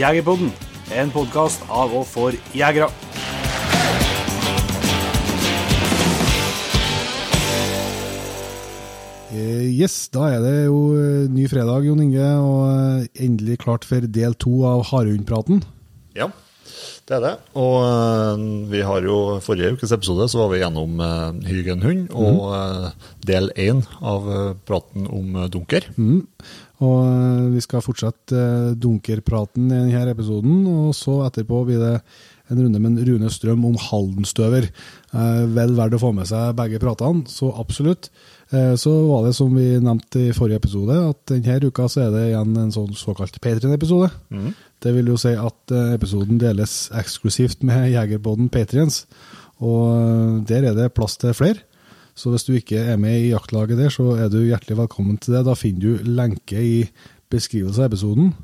Jegerpodden, en podkast av og for jegere. Eh, Yes, da er det jo eh, ny fredag, Jon Inge, og eh, endelig klart for del to av Hardhundpraten. Ja, det er det. Og eh, vi har jo forrige ukes episode så var vi gjennom uh, Hygenhund og eh, del én av praten om dunker. Mm. Og vi skal fortsette eh, dunkerpraten i denne episoden, og så etterpå blir det en runde med Rune Strøm om Haldenstøver. Vel verdt å få med seg begge pratene, så absolutt. Så var det som vi nevnte i forrige episode, at denne uka så er det igjen en sånn såkalt Patrion-episode. Det vil jo si at episoden deles eksklusivt med Jegerbåten Patriens. og eh, der er det plass til flere. Så hvis du ikke er med i jaktlaget der, så er du hjertelig velkommen til det. Da finner du lenke i beskrivelse av episoden.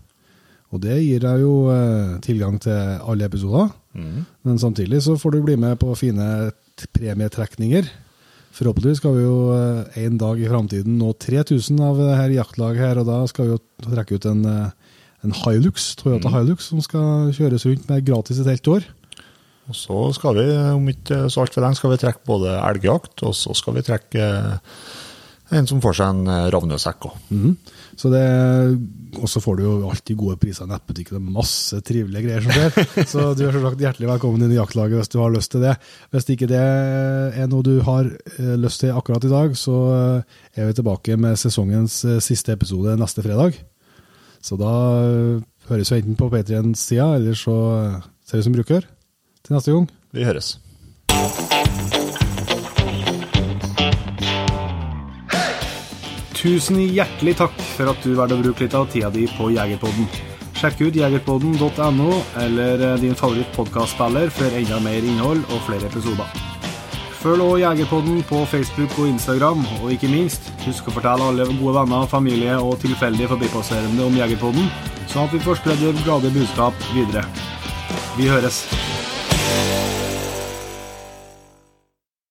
Og det gir deg jo eh, tilgang til alle episoder. Men samtidig så får du bli med på fine premietrekninger. Forhåpentligvis skal vi jo eh, en dag i framtiden nå 3000 av det her jaktlaget her, og da skal vi jo trekke ut en, eh, en Hilux, Toyota Hilux, som skal kjøres rundt med gratis et helt år. Og så skal vi, om ikke så altfor lenge, skal vi trekke både elgjakt, og så skal vi trekke eh, en som får seg en eh, ravnesekk òg. Mhm. Så det, og så får du jo alltid gode priser i nettbutikken. Det er masse trivelige greier som skjer. Så du er selvsagt hjertelig velkommen inn i jaktlaget hvis du har lyst til det. Hvis ikke det er noe du har eh, lyst til akkurat i dag, så er vi tilbake med sesongens siste episode neste fredag. Så da eh, høres vi enten på Patriens-sida, eller så eh, ser vi som bruker til neste gang. Vi høres. Tusen hjertelig takk for at du valgte å bruke litt av tida di på Jegerpodden. Sjekk ut jegerpodden.no eller eh, din favorittpodkastspiller for enda mer innhold og flere episoder. Følg òg Jegerpodden på Facebook og Instagram, og ikke minst, husk å fortelle alle gode venner, familie og tilfeldige forbipasserende om Jegerpodden, sånn at vi får spredd glade budskap videre. Vi høres.